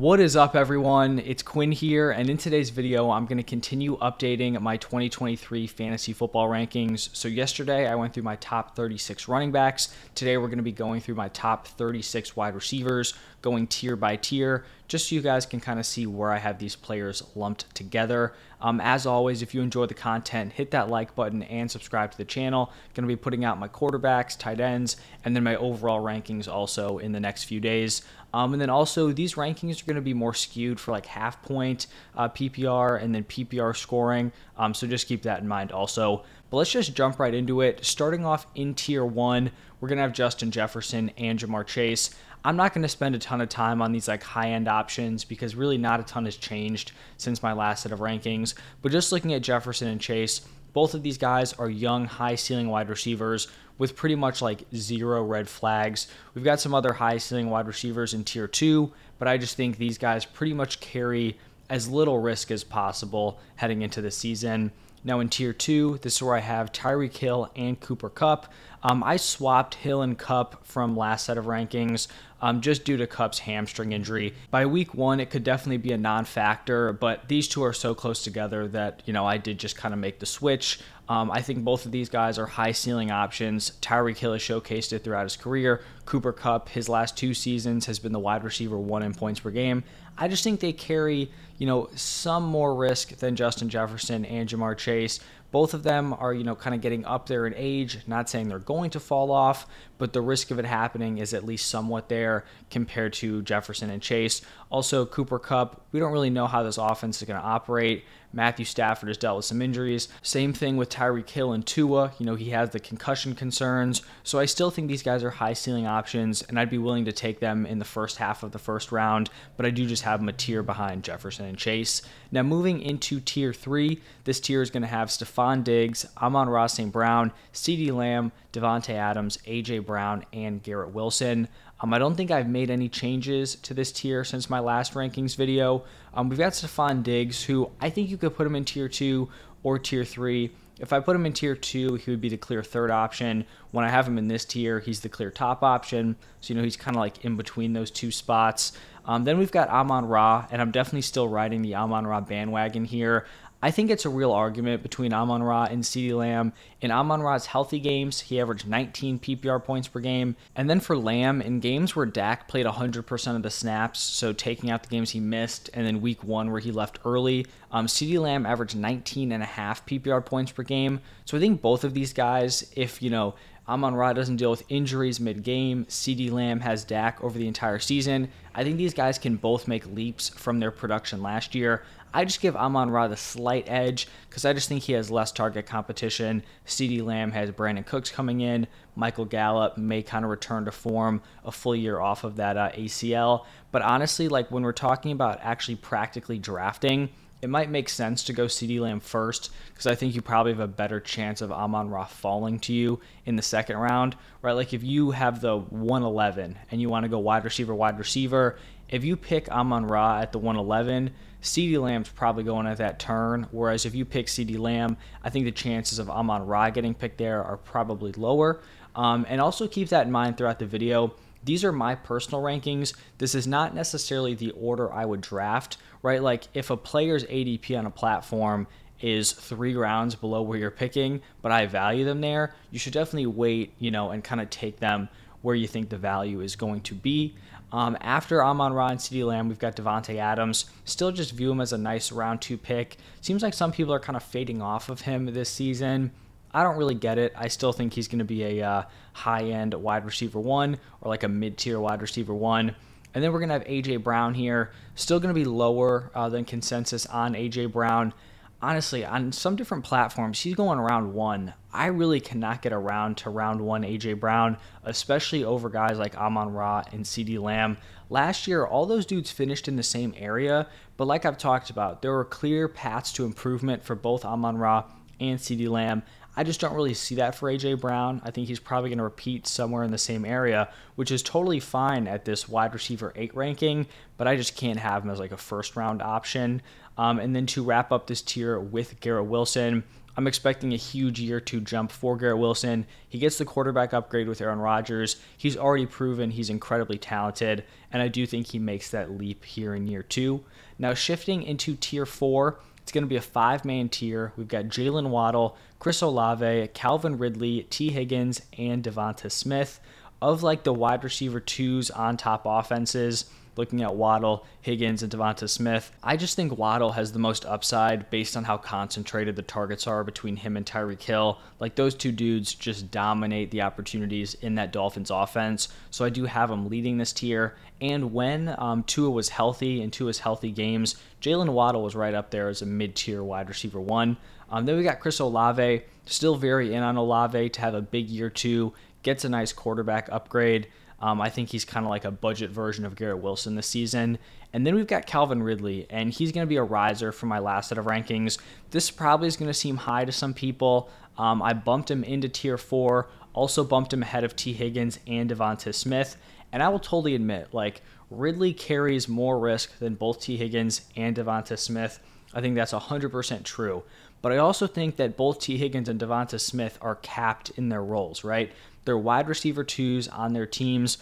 What is up, everyone? It's Quinn here, and in today's video, I'm going to continue updating my 2023 fantasy football rankings. So, yesterday I went through my top 36 running backs. Today, we're going to be going through my top 36 wide receivers, going tier by tier, just so you guys can kind of see where I have these players lumped together. Um, as always, if you enjoy the content, hit that like button and subscribe to the channel. Going to be putting out my quarterbacks, tight ends, and then my overall rankings also in the next few days. Um, and then also, these rankings are going to be more skewed for like half point uh, PPR and then PPR scoring. Um, so just keep that in mind also. But let's just jump right into it. Starting off in tier one, we're going to have Justin Jefferson and Ja'Marr Chase. I'm not going to spend a ton of time on these like high end options because really not a ton has changed since my last set of rankings. But just looking at Jefferson and Chase, both of these guys are young, high ceiling wide receivers with pretty much like zero red flags. We've got some other high ceiling wide receivers in tier two, but I just think these guys pretty much carry as little risk as possible heading into the season. Now in tier two, this is where I have Tyreek Hill and Cooper Kupp. Um, I swapped Hill and Kupp from last set of rankings um, just due to Kupp's hamstring injury. By week one, it could definitely be a non factor, but these two are so close together that, you know, I did just kind of make the switch. Um, I think both of these guys are high ceiling options. Tyreek Hill has showcased it throughout his career. Cooper Kupp, his last two seasons, has been the wide receiver one in points per game. I just think they carry, you know, some more risk than Justin Jefferson and Ja'Marr Chase. Both of them are, you know, kind of getting up there in age. Not saying they're going to fall off, but the risk of it happening is at least somewhat there compared to Jefferson and Chase. Also, Cooper Kupp, we don't really know how this offense is going to operate. Matthew Stafford has dealt with some injuries. Same thing with Tyreek Hill and Tua. You know, he has the concussion concerns. So I still think these guys are high ceiling options, and I'd be willing to take them in the first half of the first round, but I do just have them a tier behind Jefferson and Chase. Now, moving into tier three, this tier is going to have Stefon Diggs, Amon-Ra St. Brown, CeeDee Lamb, Davante Adams, AJ Brown, and Garrett Wilson. Um, I don't think I've made any changes to this tier since my last rankings video. Um, we've got Stefon Diggs, who I think you could put him in tier two or tier three. If I put him in tier two, he would be the clear third option. When I have him in this tier, he's the clear top option. So, you know, he's kind of like in between those two spots. Um, then we've got Amon Ra, and I'm definitely still riding the Amon Ra bandwagon here. I think it's a real argument between Amon Ra and CeeDee Lamb. In Amon Ra's healthy games, he averaged 19 PPR points per game. And then for Lamb, in games where Dak played 100% of the snaps, so taking out the games he missed, and then week one where he left early, um, CeeDee Lamb averaged 19 and a half PPR points per game. So I think both of these guys, if, you know, Amon Ra doesn't deal with injuries mid game. CeeDee Lamb has Dak over the entire season. I think these guys can both make leaps from their production last year. I just give Amon Ra the slight edge because I just think he has less target competition. CeeDee Lamb has Brandin Cooks coming in. Michael Gallup may kind of return to form a full year off of that uh, ACL. But honestly, like when we're talking about actually practically drafting, it might make sense to go CeeDee Lamb first because I think you probably have a better chance of Amon Ra falling to you in the second round, right? Like if you have the 111 and you want to go wide receiver, wide receiver, if you pick Amon Ra at the 111, CeeDee Lamb's probably going at that turn. Whereas if you pick CeeDee Lamb, I think the chances of Amon Ra getting picked there are probably lower. Um, and also keep that in mind throughout the video. These are my personal rankings. This is not necessarily the order I would draft, right? Like if a player's ADP on a platform is three rounds below where you're picking, but I value them there, you should definitely wait, you know, and kind of take them where you think the value is going to be. Um, after Amon Ra and CeeDee Lamb, we've got Davante Adams. Still just view him as a nice round two pick. Seems like some people are kind of fading off of him this season. I don't really get it. I still think he's going to be a uh, high end wide receiver one or like a mid tier wide receiver one. And then we're going to have AJ Brown here. Still going to be lower uh, than consensus on AJ Brown honestly, on some different platforms, he's going around one. I really cannot get around to round one AJ Brown, especially over guys like Amon Ra and CeeDee Lamb. Last year, all those dudes finished in the same area, but like I've talked about, there were clear paths to improvement for both Amon Ra and CeeDee Lamb. I just don't really see that for AJ Brown. I think he's probably going to repeat somewhere in the same area, which is totally fine at this wide receiver 8 ranking, but I just can't have him as like a first round option. Um, and then to wrap up this tier with Garrett Wilson, I'm expecting a huge year two jump for Garrett Wilson. He gets the quarterback upgrade with Aaron Rodgers. He's already proven he's incredibly talented, and I do think he makes that leap here in year two. Now, shifting into tier four, it's going to be a five man tier. We've got Jalen Waddle, Chris Olave, Calvin Ridley, Tee Higgins, and Devonta Smith. Of like the wide receiver twos on top offenses, looking at Waddle, Higgins, and Devonta Smith. I just think Waddle has the most upside based on how concentrated the targets are between him and Tyreek Hill. Like those two dudes just dominate the opportunities in that Dolphins offense. So I do have him leading this tier. And when um, Tua was healthy in Tua's healthy games, Jalen Waddle was right up there as a mid tier wide receiver one. Um, then we got Chris Olave, still very in on Olave to have a big year two, gets a nice quarterback upgrade. Um, I think he's kind of like a budget version of Garrett Wilson this season. And then we've got Calvin Ridley, and he's going to be a riser for my last set of rankings. This probably is going to seem high to some people. Um, I bumped him into tier four, also bumped him ahead of Tee Higgins and Devonta Smith. And I will totally admit, like, Ridley carries more risk than both Tee Higgins and Devonta Smith. I think that's 100% true. But I also think that both Tee Higgins and Devonta Smith are capped in their roles, right? They're wide receiver twos on their teams.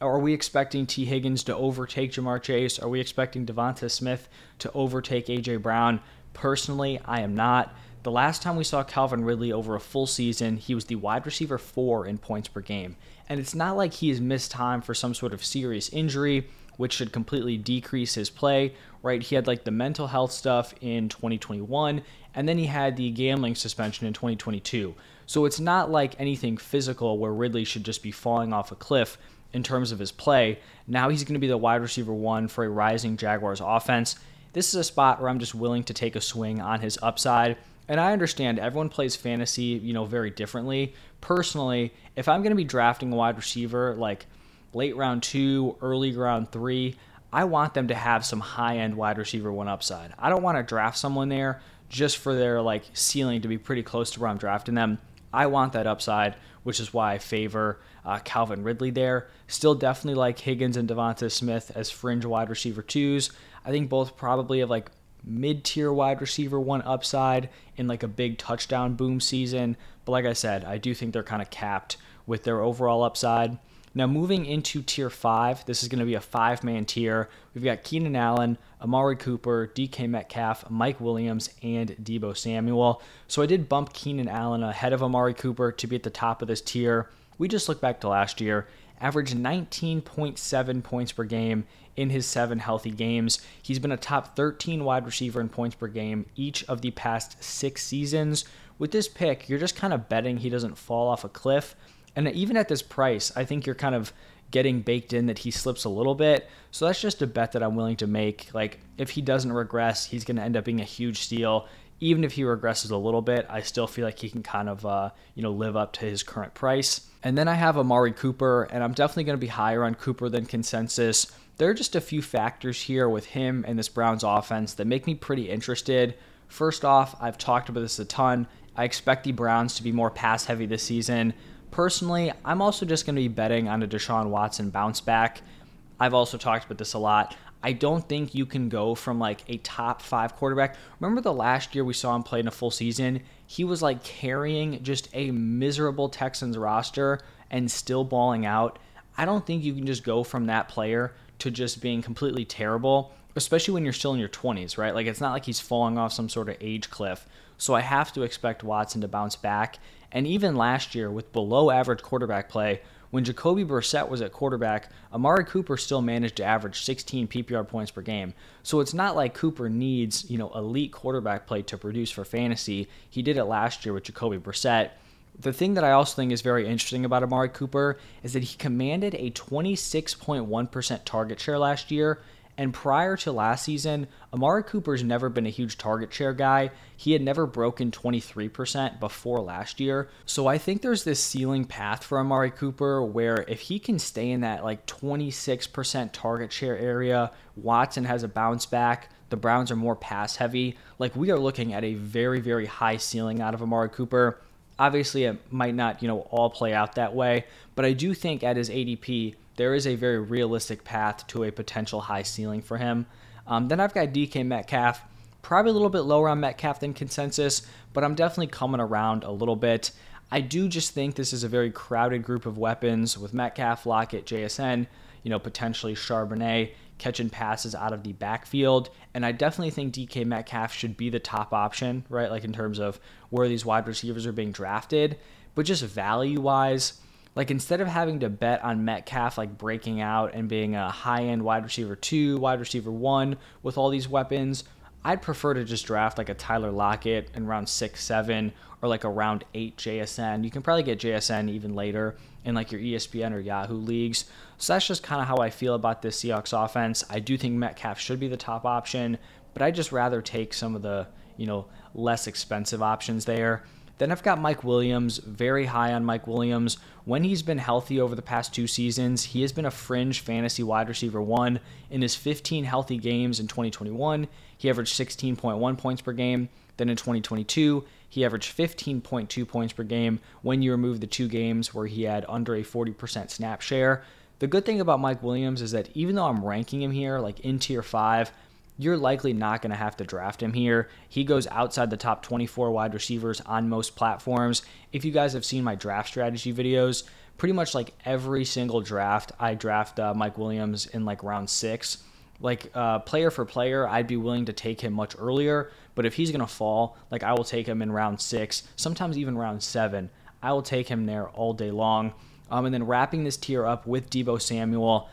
Are we expecting Tee Higgins to overtake Ja'Marr Chase? Are we expecting Devonta Smith to overtake AJ Brown? Personally, I am not. The last time we saw Calvin Ridley over a full season, he was the wide receiver four in points per game. And it's not like he has missed time for some sort of serious injury, which should completely decrease his play, right? He had like the mental health stuff in 2021, and then he had the gambling suspension in 2022. So it's not like anything physical where Ridley should just be falling off a cliff in terms of his play. Now he's going to be the wide receiver one for a rising Jaguars offense. This is a spot where I'm just willing to take a swing on his upside. And I understand everyone plays fantasy, you know, very differently. Personally, if I'm going to be drafting a wide receiver like late round 2, early round 3, I want them to have some high-end wide receiver one upside. I don't want to draft someone there just for their like ceiling to be pretty close to where I'm drafting them. I want that upside, which is why I favor uh, Calvin Ridley there. Still definitely like Higgins and Devonta Smith as fringe wide receiver twos. I think both probably have like mid tier wide receiver one upside in like a big touchdown boom season. But like I said, I do think they're kind of capped with their overall upside. Now, moving into tier five, this is going to be a five man tier. We've got Keenan Allen, Amari Cooper, DK Metcalf, Mike Williams, and Deebo Samuel. So I did bump Keenan Allen ahead of Amari Cooper to be at the top of this tier. We just look back to last year, averaged 19.7 points per game in his seven healthy games. He's been a top 13 wide receiver in points per game each of the past six seasons. With this pick, you're just kind of betting he doesn't fall off a cliff. And even at this price, I think you're kind of getting baked in that he slips a little bit. So that's just a bet that I'm willing to make. Like if he doesn't regress, he's going to end up being a huge steal. Even if he regresses a little bit, I still feel like he can kind of uh, you know live up to his current price. And then I have Amari Cooper, and I'm definitely going to be higher on Cooper than consensus. There are just a few factors here with him and this Browns offense that make me pretty interested. First off, I've talked about this a ton. I expect the Browns to be more pass heavy this season. Personally, I'm also just going to be betting on a Deshaun Watson bounce back. I've also talked about this a lot. I don't think you can go from like a top five quarterback. Remember the last year we saw him play in a full season? He was like carrying just a miserable Texans roster and still balling out. I don't think you can just go from that player to just being completely terrible, especially when you're still in your 20s, right? Like it's not like he's falling off some sort of age cliff. So I have to expect Watson to bounce back. And even last year, with below average quarterback play, when Jacoby Brissett was at quarterback, Amari Cooper still managed to average 16 PPR points per game. So it's not like Cooper needs, you know, elite quarterback play to produce for fantasy. He did it last year with Jacoby Brissett. The thing that I also think is very interesting about Amari Cooper is that he commanded a 26.1% target share last year and prior to last season, Amari Cooper's never been a huge target share guy. He had never broken 23% before last year. So I think there's this ceiling path for Amari Cooper where if he can stay in that like 26% target share area, Watson has a bounce back. The Browns are more pass heavy. Like we are looking at a very, very high ceiling out of Amari Cooper. Obviously, it might not, you know, all play out that way, but I do think at his ADP, there is a very realistic path to a potential high ceiling for him. Um, then I've got DK Metcalf. Probably a little bit lower on Metcalf than consensus, but I'm definitely coming around a little bit. I do just think this is a very crowded group of weapons with Metcalf, Lockett, JSN, you know, potentially Charbonnet catching passes out of the backfield. And I definitely think DK Metcalf should be the top option, right? Like in terms of where these wide receivers are being drafted. But just value wise, like instead of having to bet on Metcalf like breaking out and being a high end wide receiver two, wide receiver one with all these weapons, I'd prefer to just draft like a Tyler Lockett in round six, seven, or like a round eight JSN. You can probably get JSN even later in like your ESPN or Yahoo leagues. So that's just kind of how I feel about this Seahawks offense. I do think Metcalf should be the top option, but I'd just rather take some of the, you know, less expensive options there. Then I've got Mike Williams, very high on Mike Williams. When he's been healthy over the past two seasons, he has been a fringe fantasy wide receiver one. In his 15 healthy games in 2021, he averaged 16.1 points per game. Then in 2022, he averaged 15.2 points per game when you remove the two games where he had under a 40% snap share. The good thing about Mike Williams is that even though I'm ranking him here, like in tier five, you're likely not going to have to draft him here. He goes outside the top 24 wide receivers on most platforms. If you guys have seen my draft strategy videos, pretty much like every single draft, I draft uh, Mike Williams in like round six. Like uh, player for player, I'd be willing to take him much earlier. But if he's going to fall, like I will take him in round six, sometimes even round seven. I will take him there all day long. Um, and then wrapping this tier up with Deebo Samuel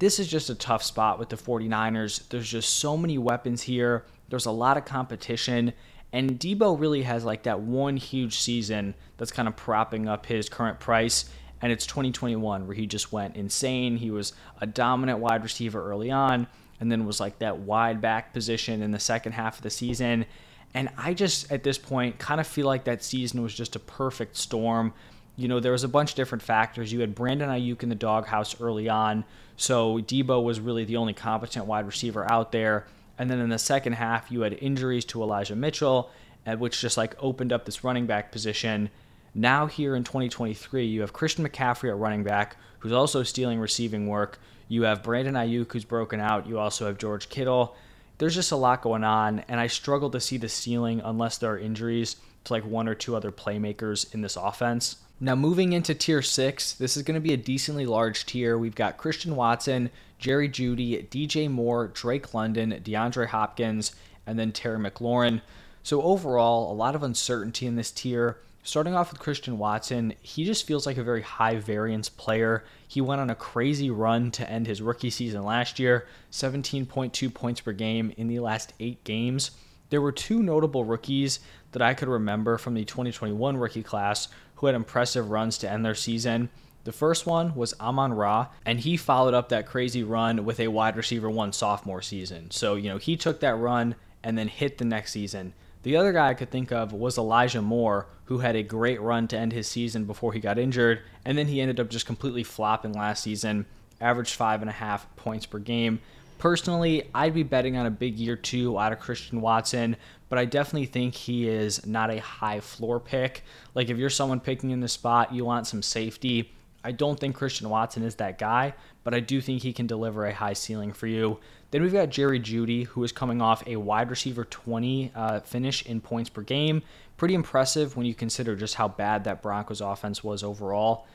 this is just a tough spot with the 49ers. There's just so many weapons here. There's a lot of competition. And Deebo really has like that one huge season that's kind of propping up his current price. And it's 2021 where he just went insane. He was a dominant wide receiver early on and then was like that wide back position in the second half of the season. And I just, at this point, kind of feel like that season was just a perfect storm you know, there was a bunch of different factors. You had Brandon Aiyuk in the doghouse early on, so Deebo was really the only competent wide receiver out there. And then in the second half, you had injuries to Elijah Mitchell, which just like opened up this running back position. Now here in 2023, you have Christian McCaffrey at running back, who's also stealing receiving work. You have Brandon Aiyuk, who's broken out. You also have George Kittle. There's just a lot going on, and I struggle to see the ceiling unless there are injuries to like one or two other playmakers in this offense. Now, moving into tier six, this is going to be a decently large tier. We've got Christian Watson, Jerry Jeudy, DJ Moore, Drake London, DeAndre Hopkins, and then Terry McLaurin. So, overall, a lot of uncertainty in this tier. Starting off with Christian Watson, he just feels like a very high variance player. He went on a crazy run to end his rookie season last year 17.2 points per game in the last eight games. There were two notable rookies that I could remember from the 2021 rookie class who had impressive runs to end their season. The first one was Amon Ra, and he followed up that crazy run with a wide receiver one sophomore season. So, you know, he took that run and then hit the next season. The other guy I could think of was Elijah Moore, who had a great run to end his season before he got injured, and then he ended up just completely flopping last season, averaged five and a half points per game. Personally, I'd be betting on a big year two out of Christian Watson, but I definitely think he is not a high floor pick. Like if you're someone picking in the spot, you want some safety. I don't think Christian Watson is that guy, but I do think he can deliver a high ceiling for you. Then we've got Jerry Jeudy, who is coming off a wide receiver 20 uh, finish in points per game. Pretty impressive when you consider just how bad that Broncos offense was overall.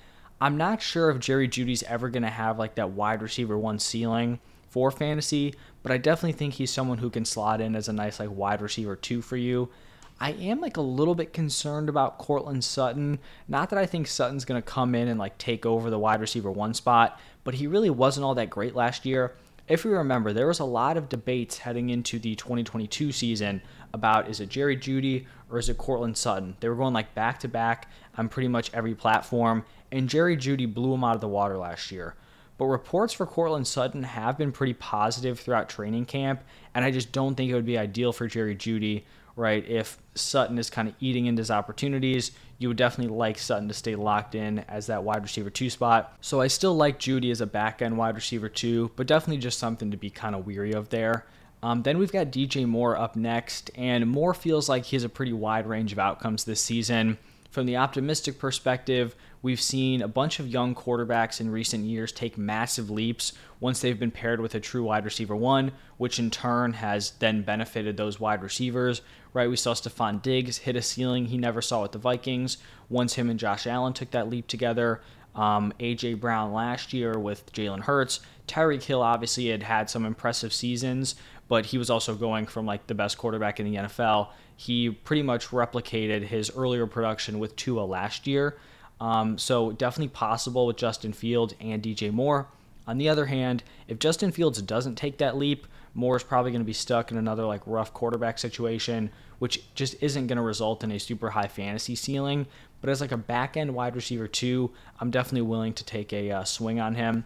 I'm not sure if Jerry Jeudy's ever going to have like that wide receiver one ceiling for fantasy, but I definitely think he's someone who can slot in as a nice like wide receiver two for you. I am like a little bit concerned about Courtland Sutton. Not that I think Sutton's going to come in and like take over the wide receiver one spot, but he really wasn't all that great last year. If you remember, there was a lot of debates heading into the 2022 season about is it Jerry Jeudy or is it Courtland Sutton? They were going like back to back on pretty much every platform, and Jerry Jeudy blew him out of the water last year. But reports for Courtland Sutton have been pretty positive throughout training camp, and I just don't think it would be ideal for Jerry Jeudy, right? If Sutton is kind of eating into his opportunities, you would definitely like Sutton to stay locked in as that wide receiver two spot. So I still like Jeudy as a back end wide receiver two, but definitely just something to be kind of weary of there. Um, then we've got DJ Moore up next, and Moore feels like he has a pretty wide range of outcomes this season from the optimistic perspective, we've seen a bunch of young quarterbacks in recent years take massive leaps once they've been paired with a true wide receiver one, which in turn has then benefited those wide receivers. Right, we saw Stefon Diggs hit a ceiling he never saw with the Vikings once him and Josh Allen took that leap together. Um, AJ Brown last year with Jalen Hurts. Tyreek Hill obviously had had some impressive seasons, but he was also going from like the best quarterback in the NFL. He pretty much replicated his earlier production with Tua last year. Um, so definitely possible with Justin Fields and DJ Moore. On the other hand, if Justin Fields doesn't take that leap, Moore is probably going to be stuck in another like rough quarterback situation, which just isn't going to result in a super high fantasy ceiling. But as like a back end wide receiver too, I'm definitely willing to take a uh, swing on him.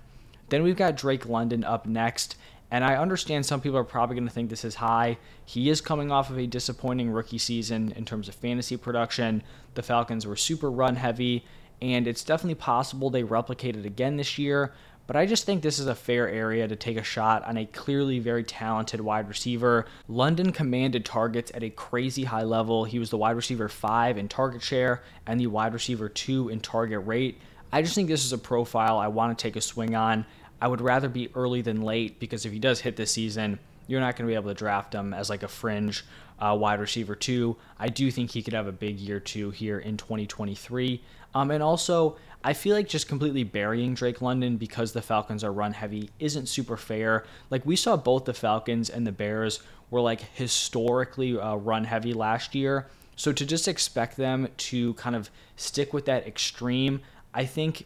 Then we've got Drake London up next. And I understand some people are probably going to think this is high. He is coming off of a disappointing rookie season in terms of fantasy production. The Falcons were super run heavy, and it's definitely possible they replicate it again this year. But I just think this is a fair area to take a shot on a clearly very talented wide receiver. London commanded targets at a crazy high level. He was the wide receiver five in target share and the wide receiver two in target rate. I just think this is a profile I want to take a swing on. I would rather be early than late because if he does hit this season, you're not going to be able to draft him as like a fringe uh, wide receiver too. I do think he could have a big year too here in 2023. Um, and also, I feel like just completely burying Drake London because the Falcons are run heavy isn't super fair. Like we saw both the Falcons and the Bears were like historically uh, run heavy last year. So to just expect them to kind of stick with that extreme, I think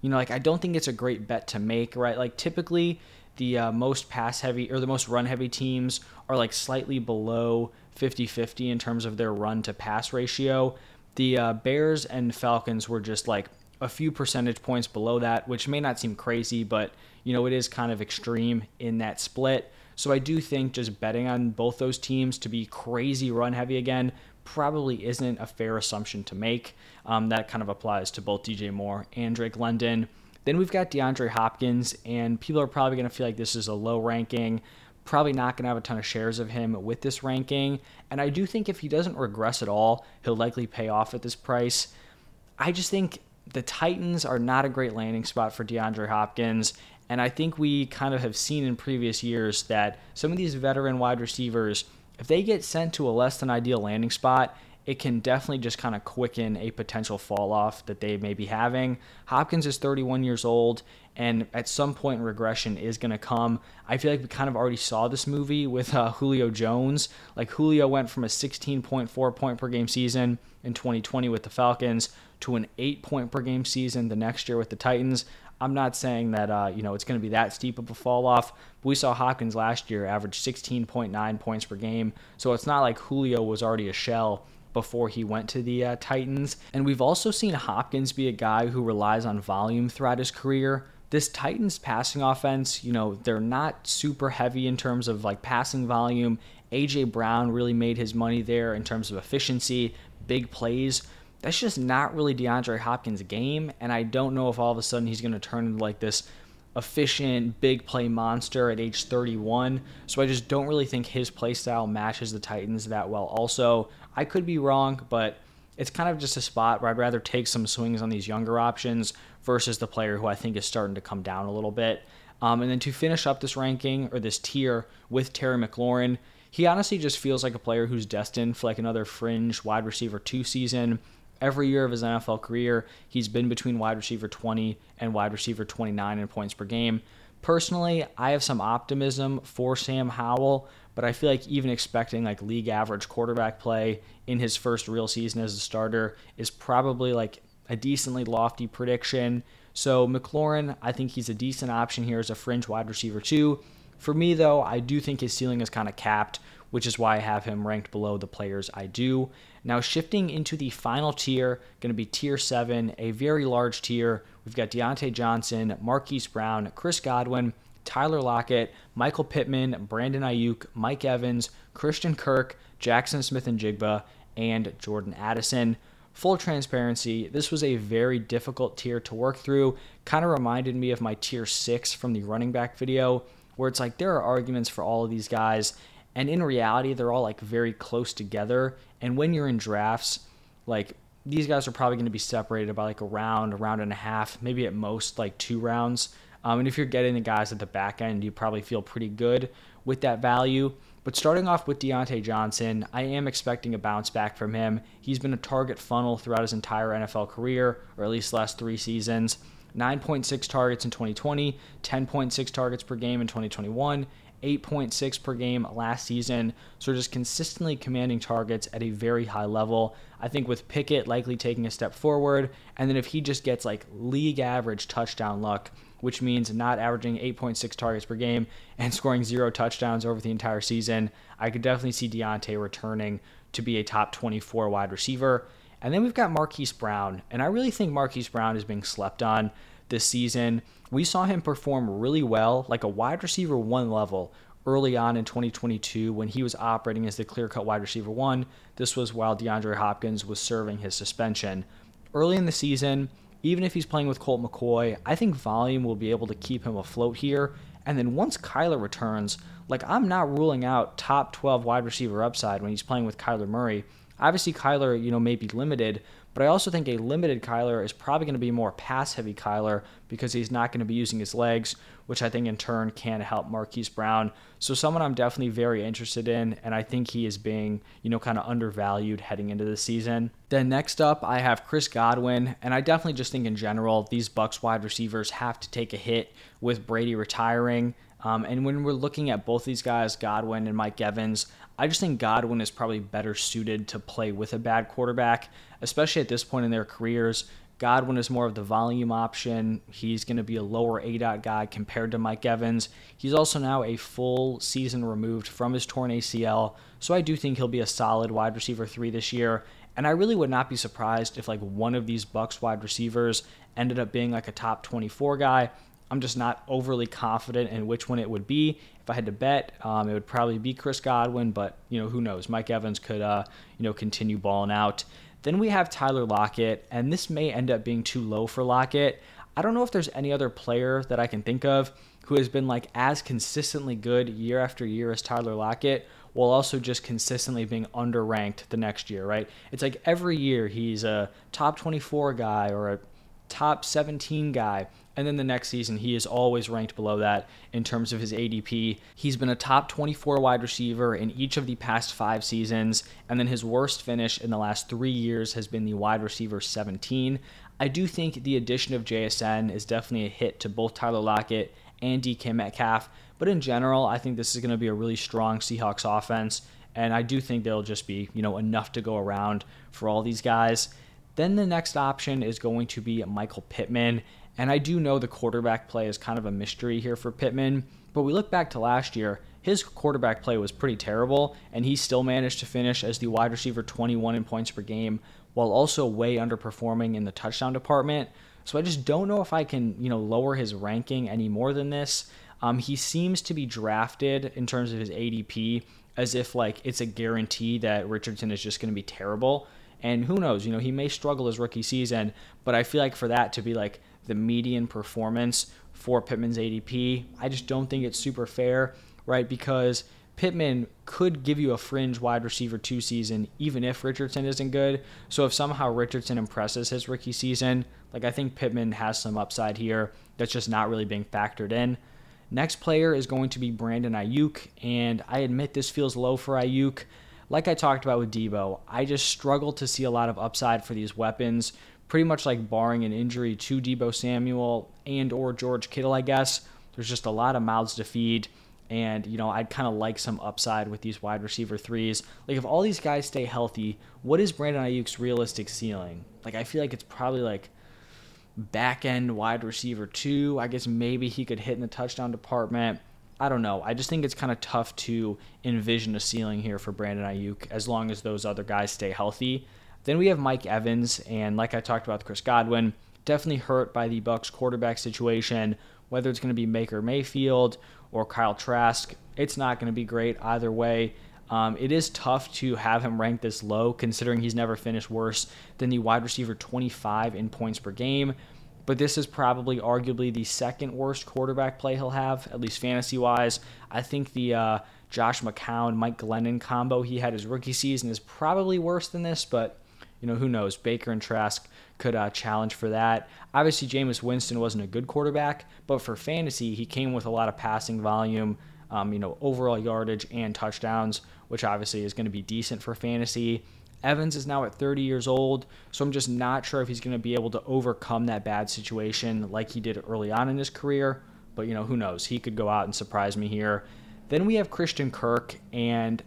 you know, like I don't think it's a great bet to make, right? Like typically the uh, most pass heavy or the most run heavy teams are like slightly below 50 50 in terms of their run to pass ratio. The uh, Bears and Falcons were just like a few percentage points below that, which may not seem crazy, but you know, it is kind of extreme in that split. So I do think just betting on both those teams to be crazy run heavy again probably isn't a fair assumption to make. Um, that kind of applies to both DJ Moore and Drake London. Then we've got DeAndre Hopkins, and people are probably going to feel like this is a low ranking. Probably not going to have a ton of shares of him with this ranking. And I do think if he doesn't regress at all, he'll likely pay off at this price. I just think the Titans are not a great landing spot for DeAndre Hopkins. And I think we kind of have seen in previous years that some of these veteran wide receivers if they get sent to a less than ideal landing spot, it can definitely just kind of quicken a potential fall off that they may be having. Hopkins is 31 years old, and at some point, regression is going to come. I feel like we kind of already saw this movie with uh, Julio Jones. Like, Julio went from a 16.4 point per game season in 2020 with the Falcons to an 8 point per game season the next year with the Titans. I'm not saying that uh, you know it's going to be that steep of a fall off. But we saw Hopkins last year average 16.9 points per game, so it's not like Julio was already a shell before he went to the uh, Titans. And we've also seen Hopkins be a guy who relies on volume throughout his career. This Titans passing offense, you know, they're not super heavy in terms of like passing volume. AJ Brown really made his money there in terms of efficiency, big plays that's just not really DeAndre Hopkins' game. And I don't know if all of a sudden he's going to turn into like this efficient, big play monster at age 31. So I just don't really think his play style matches the Titans that well. Also, I could be wrong, but it's kind of just a spot where I'd rather take some swings on these younger options versus the player who I think is starting to come down a little bit. Um, and then to finish up this ranking or this tier with Terry McLaurin, he honestly just feels like a player who's destined for like another fringe wide receiver two season every year of his NFL career, he's been between wide receiver 20 and wide receiver 29 in points per game. Personally, I have some optimism for Sam Howell, but I feel like even expecting like league average quarterback play in his first real season as a starter is probably like a decently lofty prediction. So McLaurin, I think he's a decent option here as a fringe wide receiver too. For me though, I do think his ceiling is kind of capped which is why I have him ranked below the players I do. Now, shifting into the final tier, going to be tier seven, a very large tier. We've got Diontae Johnson, Marquise Brown, Chris Godwin, Tyler Lockett, Michael Pittman, Brandon Aiyuk, Mike Evans, Christian Kirk, Jaxon Smith-Njigba, and Jordan Addison. Full transparency, this was a very difficult tier to work through. Kind of reminded me of my tier six from the running back video, where it's like there are arguments for all of these guys, and in reality they're all like very close together and when you're in drafts like these guys are probably going to be separated by like a round, a round and a half, maybe at most like two rounds. Um, and if you're getting the guys at the back end, you probably feel pretty good with that value. But starting off with Diontae Johnson, I am expecting a bounce back from him. He's been a target funnel throughout his entire NFL career, or at least last three seasons. 9.6 targets in 2020, 10.6 targets per game in 2021, 8.6 per game last season. So just consistently commanding targets at a very high level. I think with Pickett likely taking a step forward, and then if he just gets like league average touchdown luck, which means not averaging 8.6 targets per game and scoring zero touchdowns over the entire season, I could definitely see Diontae returning to be a top 24 wide receiver. And then we've got Marquise Brown, and I really think Marquise Brown is being slept on this season. We saw him perform really well, like a wide receiver one level, early on in 2022 when he was operating as the clear cut wide receiver one. This was while DeAndre Hopkins was serving his suspension. Early in the season, even if he's playing with Colt McCoy, I think volume will be able to keep him afloat here. And then once Kyler returns, like I'm not ruling out top 12 wide receiver upside when he's playing with Kyler Murray. Obviously, Kyler, you know, may be limited, but I also think a limited Kyler is probably going to be more pass heavy Kyler because he's not going to be using his legs, which I think in turn can help Marquise Brown. So someone I'm definitely very interested in, and I think he is being, you know, kind of undervalued heading into the season. Then next up, I have Chris Godwin, and I definitely just think in general these Bucs wide receivers have to take a hit with Brady retiring. Um, and when we're looking at both these guys, Godwin and Mike Evans, I just think Godwin is probably better suited to play with a bad quarterback, especially at this point in their careers. Godwin is more of the volume option. He's going to be a lower ADOT guy compared to Mike Evans. He's also now a full season removed from his torn ACL, so I do think he'll be a solid wide receiver three this year. And I really would not be surprised if like one of these Bucs wide receivers ended up being like a top 24 guy. I'm just not overly confident in which one it would be. If I had to bet, um, it would probably be Chris Godwin, but you know who knows? Mike Evans could uh, you know continue balling out. Then we have Tyler Lockett, and this may end up being too low for Lockett. I don't know if there's any other player that I can think of who has been like as consistently good year after year as Tyler Lockett, while also just consistently being underranked the next year, right? It's like every year he's a top 24 guy or a top 17 guy. And then the next season, he is always ranked below that in terms of his ADP. He's been a top 24 wide receiver in each of the past five seasons. And then his worst finish in the last three years has been the wide receiver 17. I do think the addition of JSN is definitely a hit to both Tyler Lockett and DK Metcalf. But in general, I think this is going to be a really strong Seahawks offense. And I do think there'll just be, you know, enough to go around for all these guys. Then the next option is going to be Michael Pittman. And I do know the quarterback play is kind of a mystery here for Pittman, but we look back to last year, his quarterback play was pretty terrible, and he still managed to finish as the wide receiver 21 in points per game while also way underperforming in the touchdown department. So I just don't know if I can, you know, lower his ranking any more than this. Um, he seems to be drafted in terms of his ADP as if like it's a guarantee that Richardson is just going to be terrible. And who knows, you know, he may struggle his rookie season, but I feel like for that to be like the median performance for Pittman's ADP, I just don't think it's super fair, right? Because Pittman could give you a fringe wide receiver two season, even if Richardson isn't good. So if somehow Richardson impresses his rookie season, like I think Pittman has some upside here that's just not really being factored in. Next player is going to be Brandon Aiyuk, and I admit this feels low for Aiyuk like I talked about with Deebo, I just struggle to see a lot of upside for these weapons. Pretty much like barring an injury to Deebo Samuel and or George Kittle, I guess. There's just a lot of mouths to feed. And, you know, I'd kind of like some upside with these wide receiver threes. Like, if all these guys stay healthy, what is Brandon Aiyuk's realistic ceiling? Like, I feel like it's probably like back end wide receiver two. I guess maybe he could hit in the touchdown department. I don't know. I just think it's kind of tough to envision a ceiling here for Brandon Aiyuk as long as those other guys stay healthy. Then we have Mike Evans, and like I talked about Chris Godwin, definitely hurt by the Bucs quarterback situation. Whether it's going to be Baker Mayfield or Kyle Trask, it's not going to be great either way. Um, it is tough to have him ranked this low, considering he's never finished worse than the wide receiver 25 in points per game but this is probably arguably the second worst quarterback play he'll have, at least fantasy wise. I think the uh, Josh McCown, Mike Glennon combo he had his rookie season is probably worse than this, but you know, who knows? Baker and Trask could uh, challenge for that. Obviously, Jameis Winston wasn't a good quarterback, but for fantasy, he came with a lot of passing volume, um, you know, overall yardage and touchdowns, which obviously is going to be decent for fantasy. Evans is now at 30 years old, so I'm just not sure if he's going to be able to overcome that bad situation like he did early on in his career. But, you know, who knows? He could go out and surprise me here. Then we have Christian Kirk, and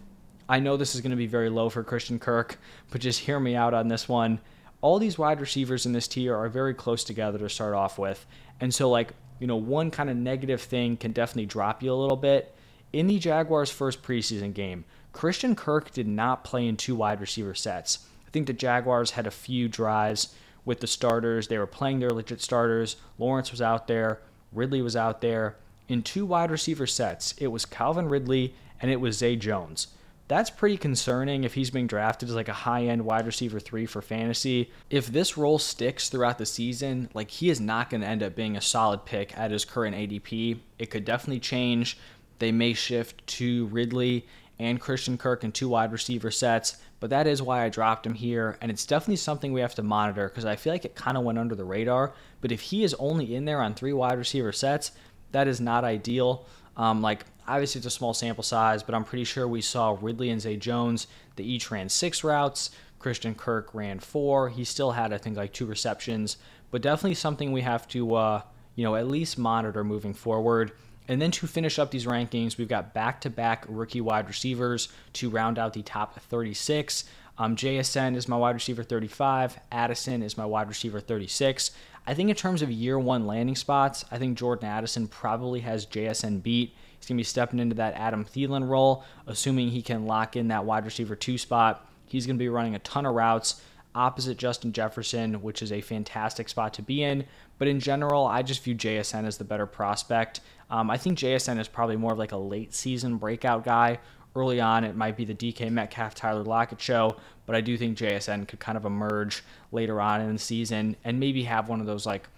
I know this is going to be very low for Christian Kirk, but just hear me out on this one. All these wide receivers in this tier are very close together to start off with. And so, like, you know, one kind of negative thing can definitely drop you a little bit. In the Jaguars' first preseason game, Christian Kirk did not play in two wide receiver sets. I think the Jaguars had a few drives with the starters. They were playing their legit starters. Lawrence was out there, Ridley was out there. In two wide receiver sets, it was Calvin Ridley and it was Zay Jones. That's pretty concerning if he's being drafted as like a high end wide receiver three for fantasy. If this role sticks throughout the season, like he is not going to end up being a solid pick at his current ADP. It could definitely change. They may shift to Ridley and Christian Kirk in two wide receiver sets, but that is why I dropped him here. And it's definitely something we have to monitor because I feel like it kind of went under the radar. But if he is only in there on three wide receiver sets, that is not ideal. Um, like, obviously, it's a small sample size, but I'm pretty sure we saw Ridley and Zay Jones. They each ran six routes. Christian Kirk ran four. He still had, I think, like two receptions, but definitely something we have to, uh, you know, at least monitor moving forward. And then to finish up these rankings, we've got back to back rookie wide receivers to round out the top 36. Um, JSN is my wide receiver 35. Addison is my wide receiver 36. I think in terms of year one landing spots, I think Jordan Addison probably has JSN beat. He's going to be stepping into that Adam Thielen role, assuming he can lock in that wide receiver two spot. He's going to be running a ton of routes opposite Justin Jefferson, which is a fantastic spot to be in. But in general, I just view JSN as the better prospect. Um, I think JSN is probably more of like a late season breakout guy. Early on, it might be the DK Metcalf, Tyler Lockett show, but I do think JSN could kind of emerge later on in the season and maybe have one of those like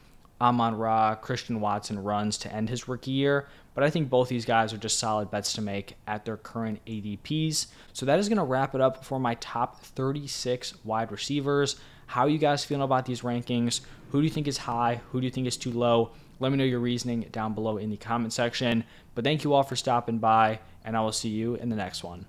Amon Ra, Christian Watson runs to end his rookie year. But I think both these guys are just solid bets to make at their current ADPs. So that is going to wrap it up for my top 36 wide receivers. How are you guys feeling about these rankings? Who do you think is high? Who do you think is too low? Let me know your reasoning down below in the comment section. But thank you all for stopping by, and I will see you in the next one.